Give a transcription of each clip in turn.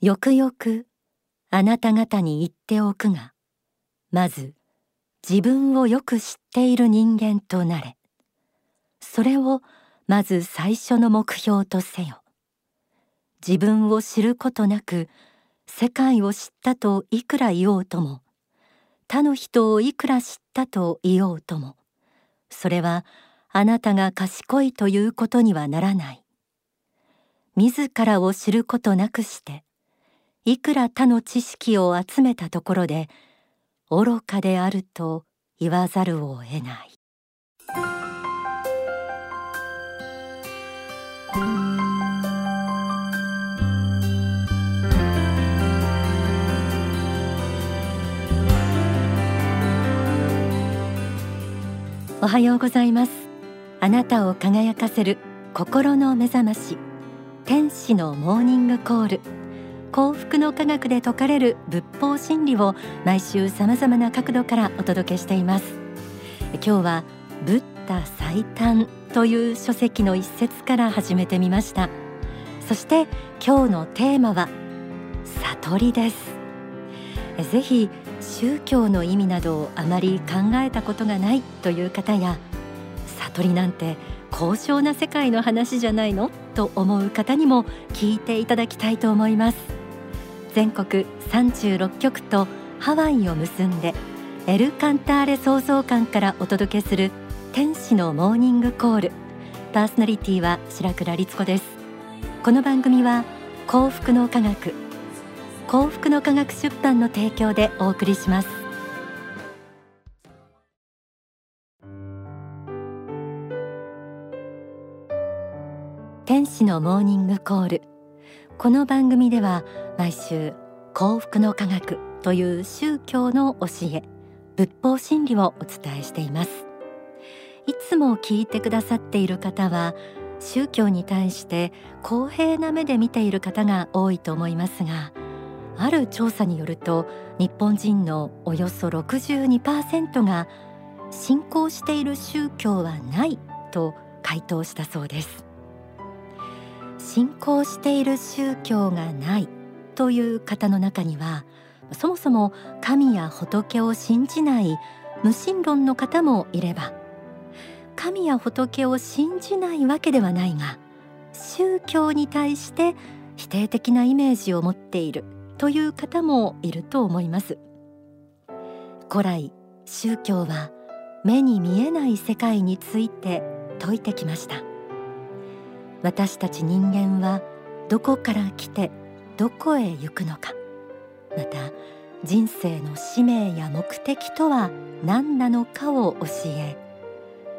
よくよくあなた方に言っておくがまず自分をよく知っている人間となれ。それをまず最初の目標とせよ。自分を知ることなく世界を知ったといくら言おうとも他の人をいくら知ったと言おうともそれはあなたが賢いということにはならない。自らを知ることなくしていくら他の知識を集めたところで愚かであると言わざるを得ない。おはようございます。あなたを輝かせる心の目覚まし天使のモーニングコール。幸福の科学で説かれる仏法真理を毎週さまざまな角度からお届けしています。今日はブッダ最短という書籍の一節から始めてみました。そして今日のテーマは悟りです。ぜひ宗教の意味などをあまり考えたことがないという方や悟りなんて高尚な世界の話じゃないの？と思う方にも聞いていただきたいと思います。全国36局とハワイを結んでエルカンターレ創造館からお届けする天使のモーニングコール。パーソナリティは白倉律子です。この番組は幸福の科学幸福の科学出版の提供でお送りします。天使のモーニングコール。この番組では毎週幸福の科学という宗教の教え仏法真理をお伝えしています。いつも聞いてくださっている方は宗教に対して公平な目で見ている方が多いと思いますがある調査によると日本人のおよそ62%が信仰している宗教はないと回答したそうです。信仰している宗教がないという方の中にはそもそも神や仏を信じない無神論の方もいれば神や仏を信じないわけではないが宗教に対して否定的なイメージを持っているという方もいると思います。古来宗教は目に見えない世界について説いてきました。私たち人間はどこから来てどこへ行くのか。また人生の使命や目的とは何なのかを教え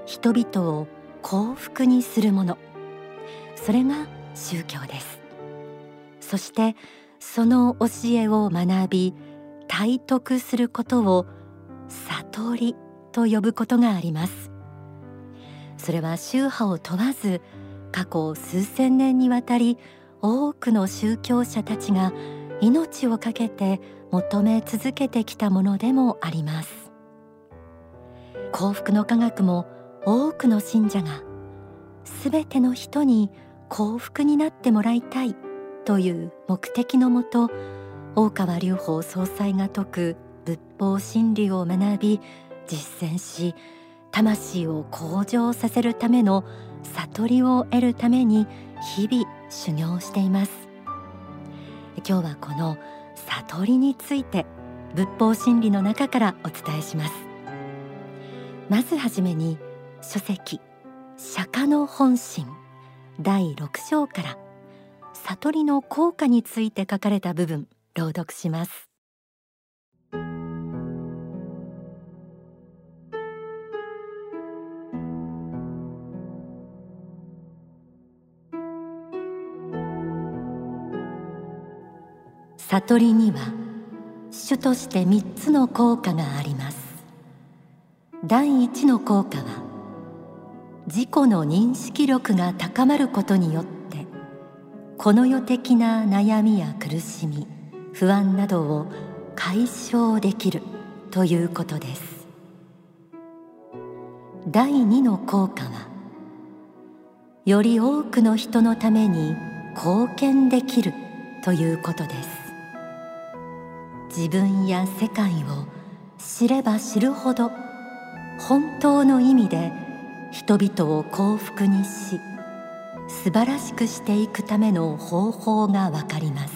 人々を幸福にするもの。それが宗教です。そしてその教えを学び体得することを悟りと呼ぶことがあります。それは宗派を問わず過去数千年にわたり多くの宗教者たちが命を懸けて求め続けてきたものでもあります。幸福の科学も多くの信者がすべての人に幸福になってもらいたいという目的のもと大川隆法総裁が説く仏法真理を学び実践し魂を向上させるための悟りを得るために日々修行しています。今日はこの悟りについて仏法真理の中からお伝えします。まずはじめに書籍釈迦の本心第6章から悟りの効果について書かれた部分朗読します。悟りには主として三つの効果があります。第一の効果は自己の認識力が高まることによってこの世的な悩みや苦しみ不安などを解消できるということです。第二の効果はより多くの人のために貢献できるということです。自分や世界を知れば知るほど本当の意味で人々を幸福にし素晴らしくしていくための方法がわかります。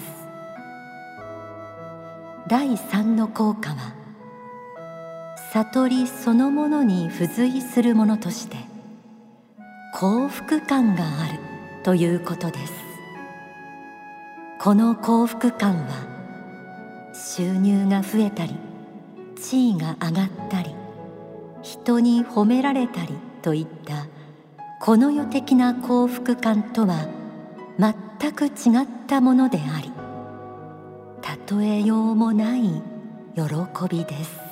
第三の効果は悟りそのものに付随するものとして幸福感があるということです。この幸福感は収入が増えたり地位が上がったり人に褒められたりといったこの世的な幸福感とは全く違ったものであり例えようもない喜びです。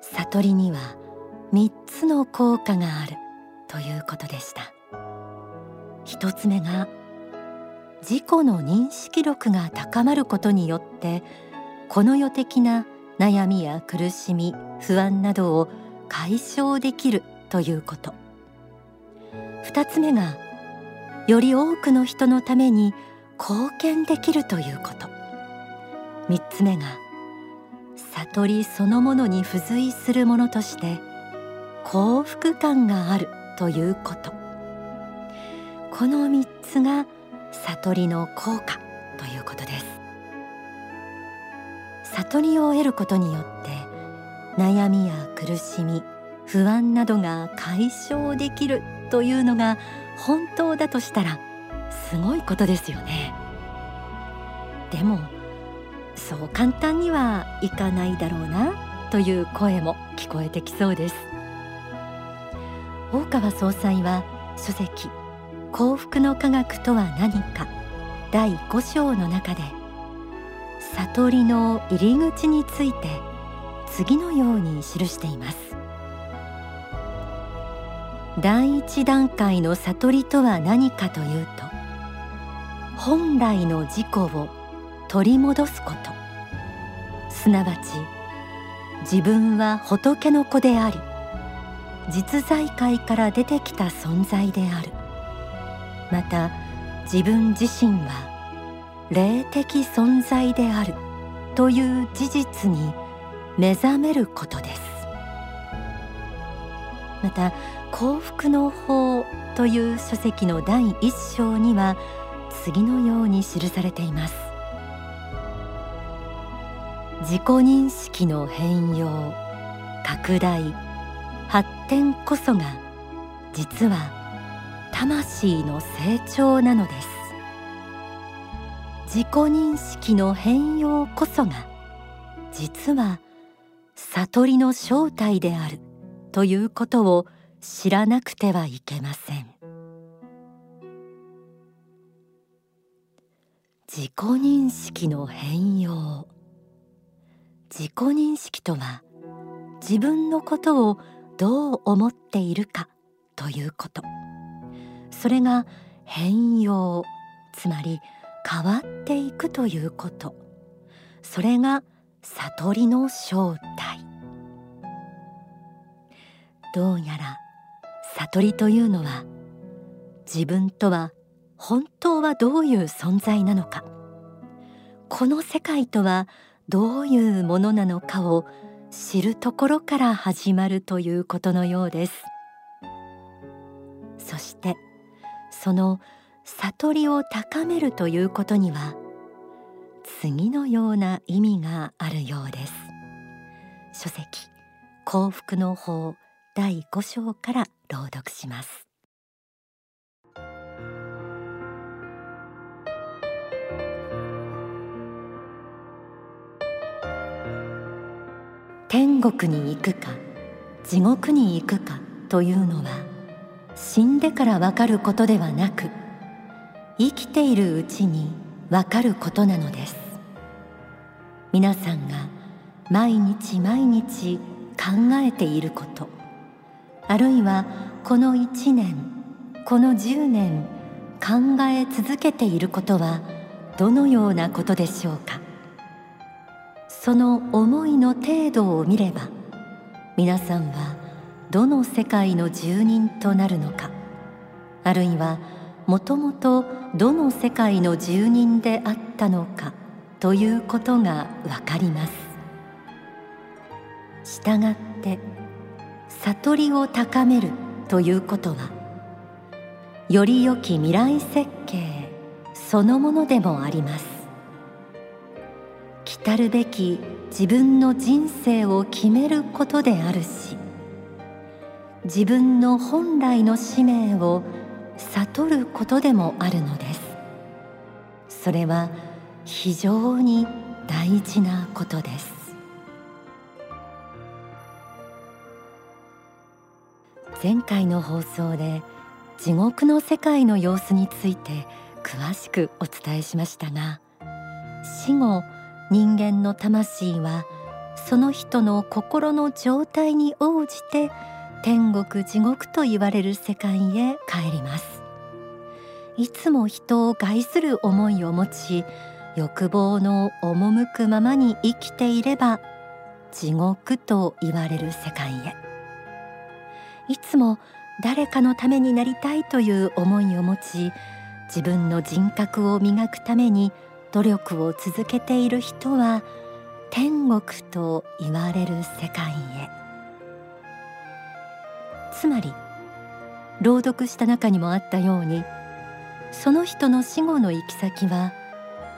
悟りには三つの効果があるということでした。一つ目が自己の認識力が高まることによってこの世的な悩みや苦しみ不安などを解消できるということ。二つ目がより多くの人のために貢献できるということ。三つ目が悟りそのものに付随するものとして幸福感があるということ。この三つが悟りの効果ということです。悟りを得ることによって悩みや苦しみ不安などが解消できるというのが本当だとしたらすごいことですよね。でもそう簡単にはいかないだろうなという声も聞こえてきそうです。大川総裁は書籍幸福の科学とは何か。第5章の中で悟りの入り口について次のように記しています。第一段階の悟りとは何かというと本来の自己を取り戻すこと。すなわち自分は仏の子であり実在界から出てきた存在である。また自分自身は霊的存在であるという事実に目覚めることです。また幸福の法という書籍の第一章には次のように記されています。自己認識の変容拡大発展こそが実は魂の成長なのです。自己認識の変容こそが実は悟りの正体であるということを知らなくてはいけません。自己認識の変容。自己認識とは自分のことをどう思っているかということ。それが変容つまり変わっていくということ。それが悟りの正体。どうやら悟りというのは自分とは本当はどういう存在なのか。この世界とはどういうものなのかを知るところから始まるということのようです。そしてその悟りを高めるということには次のような意味があるようです。書籍幸福の法第5章から朗読します。天国に行くか地獄に行くかというのは死んでからわかることではなく生きているうちにわかることなのです。皆さんが毎日毎日考えていることあるいはこの1年この10年考え続けていることはどのようなことでしょうか。その思いの程度を見れば皆さんはどの世界の住人となるのか。あるいはもともとどの世界の住人であったのかということがわかります。したがって悟りを高めるということはより良き未来設計そのものでもあります。来るべき自分の人生を決めることであるし自分の本来の使命を悟ることでもあるのです。それは非常に大事なことです。前回の放送で地獄の世界の様子について詳しくお伝えしましたが死後人間の魂はその人の心の状態に応じて天国地獄と言われる世界へ帰ります。いつも人を害する思いを持ち欲望の赴くままに生きていれば地獄と言われる世界へ。いつも誰かのためになりたいという思いを持ち自分の人格を磨くために努力を続けている人は天国と言われる世界へ。つまり朗読した中にもあったようにその人の死後の行き先は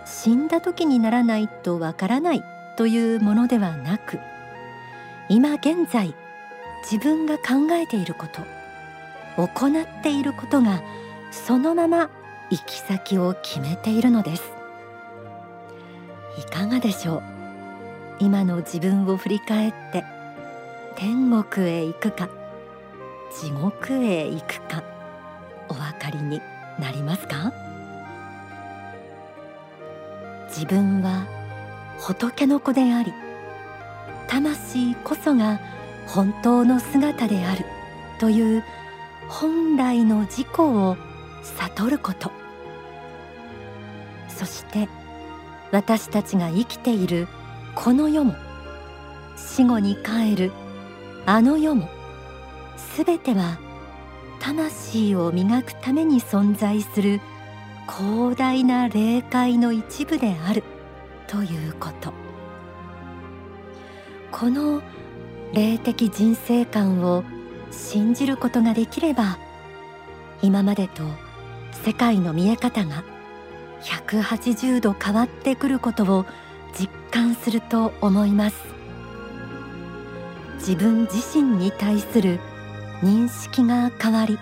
死んだ時にならないとわからないというものではなく今現在自分が考えていること行っていることがそのまま行き先を決めているのです。いかがでしょう？今の自分を振り返って天国へ行くか地獄へ行くかお分かりになりますか？自分は仏の子であり魂こそが本当の姿であるという本来の自己を悟ること。そして私たちが生きているこの世も死後に帰るあの世もすべては魂を磨くために存在する広大な霊界の一部であるということ。この霊的人生観を信じることができれば今までと世界の見え方が180度変わってくることを実感すると思います。自分自身に対する認識が変わり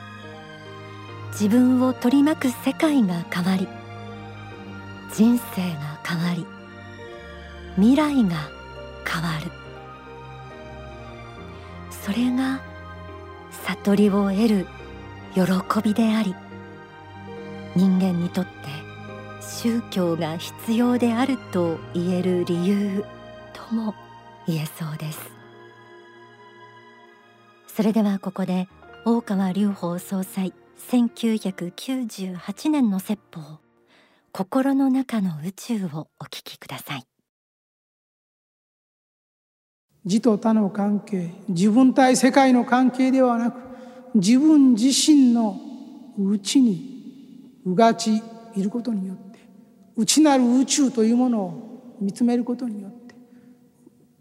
自分を取り巻く世界が変わり人生が変わり未来が変わる。それが悟りを得る喜びであり人間にとって宗教が必要であると言える理由とも言えそうです。それではここで大川隆法総裁1998年の説法心の中の宇宙をお聞きください。自と他の関係自分対世界の関係ではなく自分自身の内にうがちいることによって内なる宇宙というものを見つめることによって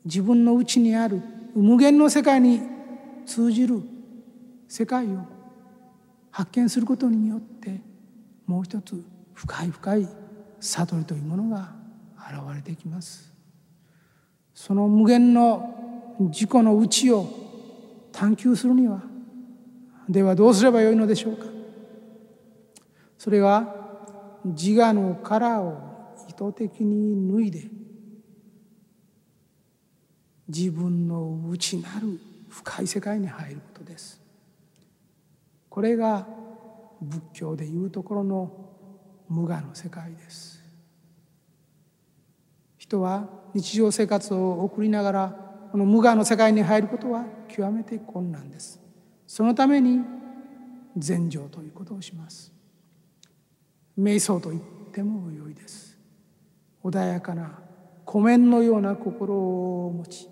自分の内にある無限の世界に通じる世界を発見することによってもう一つ深い深い悟りというものが現れてきます。その無限の自己の内を探求するにはではどうすればよいのでしょうか。それは自我の殻を意図的に脱いで自分の内なる深い世界に入ることです。これが仏教でいうところの無我の世界です。人は日常生活を送りながらこの無我の世界に入ることは極めて困難です。そのために禅定ということをします。瞑想と言っても良いです。穏やかな湖面のような心を持ち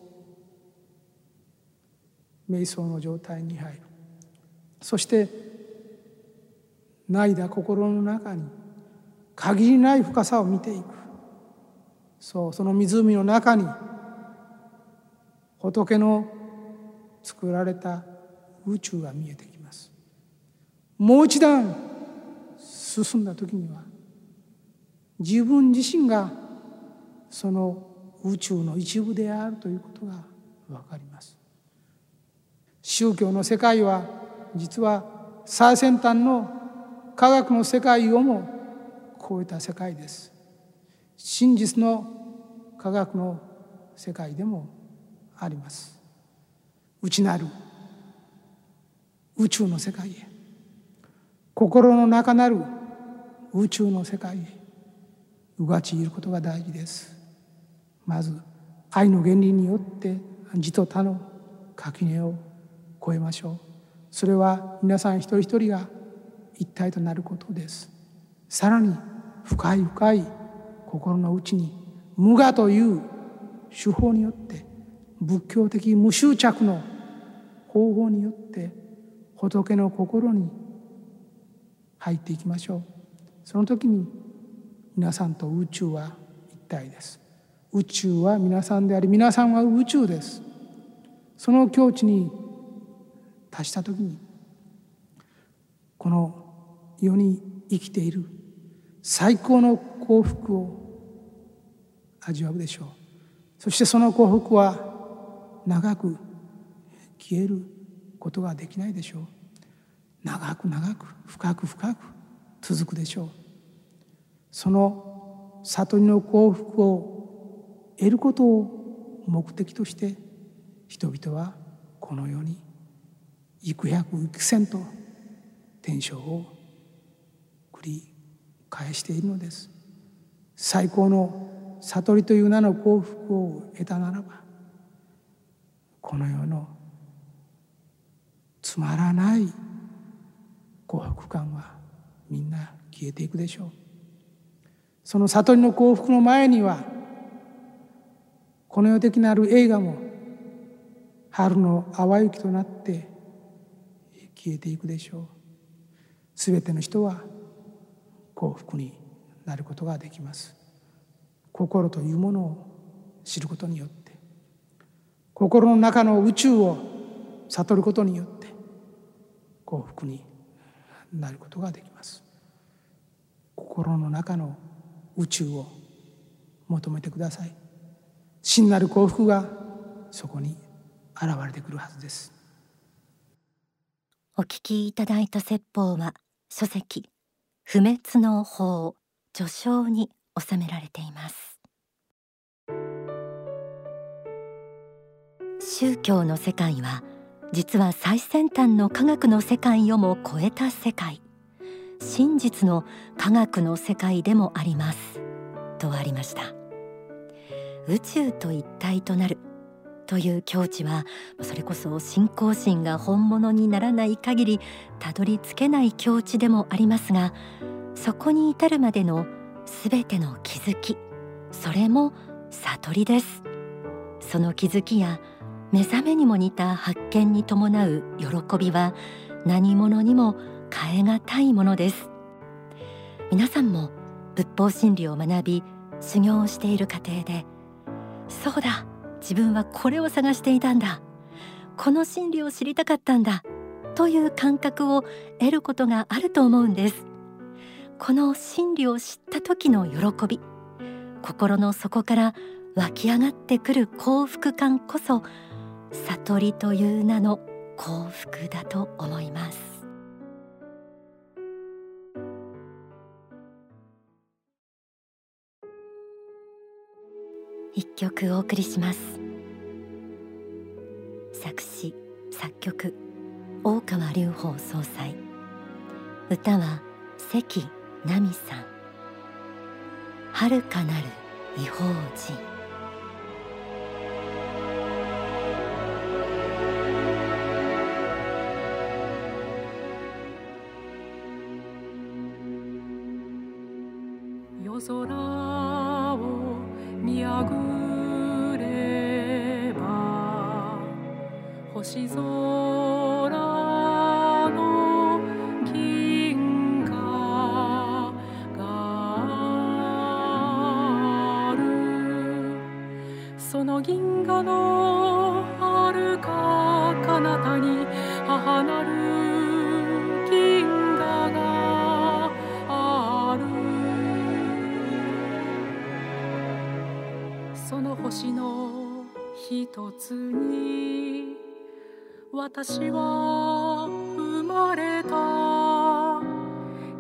瞑想の状態に入る。そして泣いだ心の中に限りない深さを見ていく。そうその湖の中に仏の作られた宇宙が見えてきます。もう一段進んだ時には自分自身がその宇宙の一部であるということが分かります。宗教の世界は実は最先端の科学の世界をも超えた世界です。真実の科学の世界でもあります。内なる宇宙の世界へ。心の中なる宇宙の世界へ。うがちいることが大事です。まず愛の原理によって自と他の垣根を越えましょう。それは皆さん一人一人が一体となることです。さらに深い深い心の内に無我という手法によって仏教的無執着の方法によって仏の心に入っていきましょう。その時に皆さんと宇宙は一体です。宇宙は皆さんであり皆さんは宇宙です。その境地に達した時にこの世に生きている最高の幸福を味わうでしょう。そしてその幸福は長く消えることができないでしょう。長く長く深く深く続くでしょう。その悟りの幸福を得ることを目的として人々はこの世に幾百幾千と天正を繰り返しているのです。最高の悟りという名の幸福を得たならばこの世のつまらない幸福感はみんな消えていくでしょう。その悟りの幸福の前にはこの世的なる映画も春の淡雪となって消えていくでしょう。すべての人は幸福になることができます。心というものを知ることによって心の中の宇宙を悟ることによって幸福になることができます。心の中の宇宙を求めてください。真なる幸福がそこに現れてくるはずです。お聞きいただいた説法は書籍不滅の法序章に収められています。宗教の世界は実は最先端の科学の世界をも超えた世界。真実の科学の世界でもあります。とありました。宇宙と一体となるという境地はそれこそ信仰心が本物にならない限りたどり着けない境地でもありますがそこに至るまでのすべての気づきそれも悟りです。その気づきや目覚めにも似た発見に伴う喜びは何者にも変え難いものです。皆さんも仏法真理を学び修行をしている過程でそうだ自分はこれを探していたんだ。この真理を知りたかったんだ。という感覚を得ることがあると思うんです。この真理を知った時の喜び。心の底から湧き上がってくる幸福感こそ悟りという名の幸福だと思います。曲お送りします。作詞作曲大川隆法総裁。歌は関奈美さん。遥かなる異邦人。その星の一つに私は生まれた。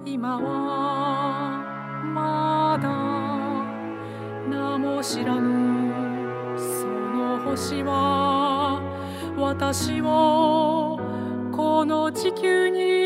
今はまだ名も知らぬ。その星は私をこの地球に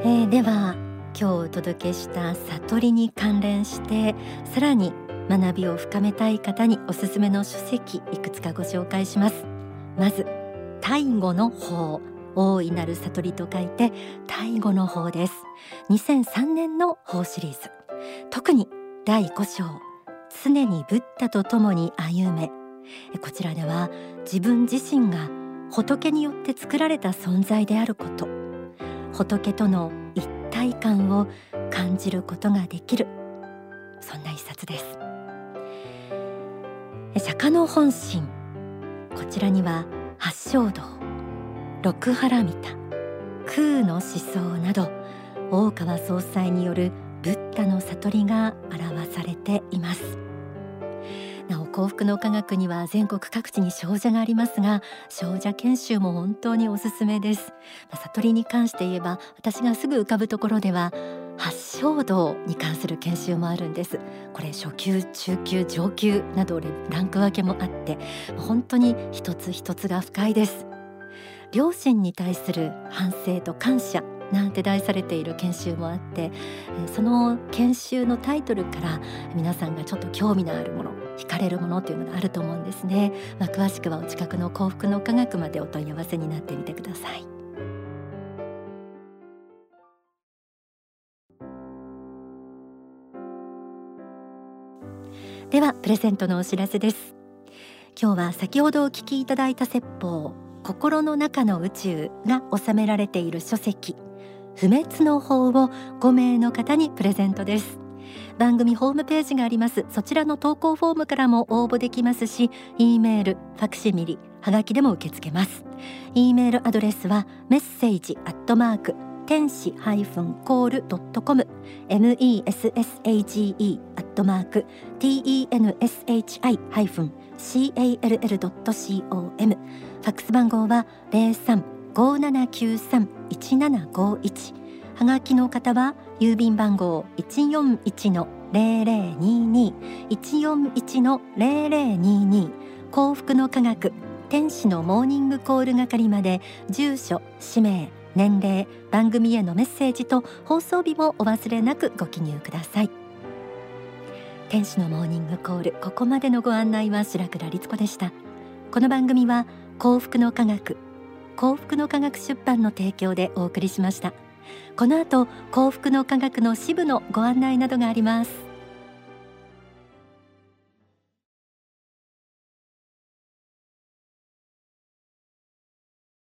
えーでは今日お届けした悟りに関連してさらに学びを深めたい方におすすめの書籍いくつかご紹介します。まず大悟の法大いなる悟りと書いて大悟の法です。2003年の法シリーズ。特に第5章常にブッダと共に歩め。こちらでは自分自身が仏によって作られた存在であること。仏との一体感を感じることができる。そんな一冊です。釈迦の本心。こちらには八正道。六波羅蜜。空の思想など大川総裁によるブッダの悟りが表されています。幸福の科学には全国各地に少女がありますが少女研修も本当におすすめです。まあ悟りに関して言えば私がすぐ浮かぶところでは八正道に関する研修もあるんです。これ初級中級上級などランク分けもあって本当に一つ一つが深いです。両親に対する反省と感謝。なんて題されている研修もあってその研修のタイトルから皆さんがちょっと興味のあるもの惹かれるものというのがあると思うんですね、まあ、詳しくはお近くの幸福の科学までお問い合わせになってみてください。ではプレゼントのお知らせです。今日は先ほどお聞きいただいた説法心の中の宇宙が収められている書籍。不滅の法を5名の方にプレゼントです。番組ホームページがあります。そちらの投稿フォームからも応募できますし E メール、ファクシミリ、はがきでも受け付けます。E メールアドレスはメッセージアットマーク天使ハイフンコールドットコム。M E S S A G E アットマーク T E N S H I ハイフン C A L L ドット C O M ファックス番号は零三。五七九三一七五一。はがきの方は郵便番号一四一の零零二二。一四一の零零二二。幸福の科学天使のモーニングコール係まで住所氏名年齢番組へのメッセージと放送日もお忘れなくご記入ください。天使のモーニングコールここまでのご案内は白倉律子でした。この番組は幸福の科学幸福の科学出版の提供でお送りしました。この後幸福の科学の支部のご案内などがあります。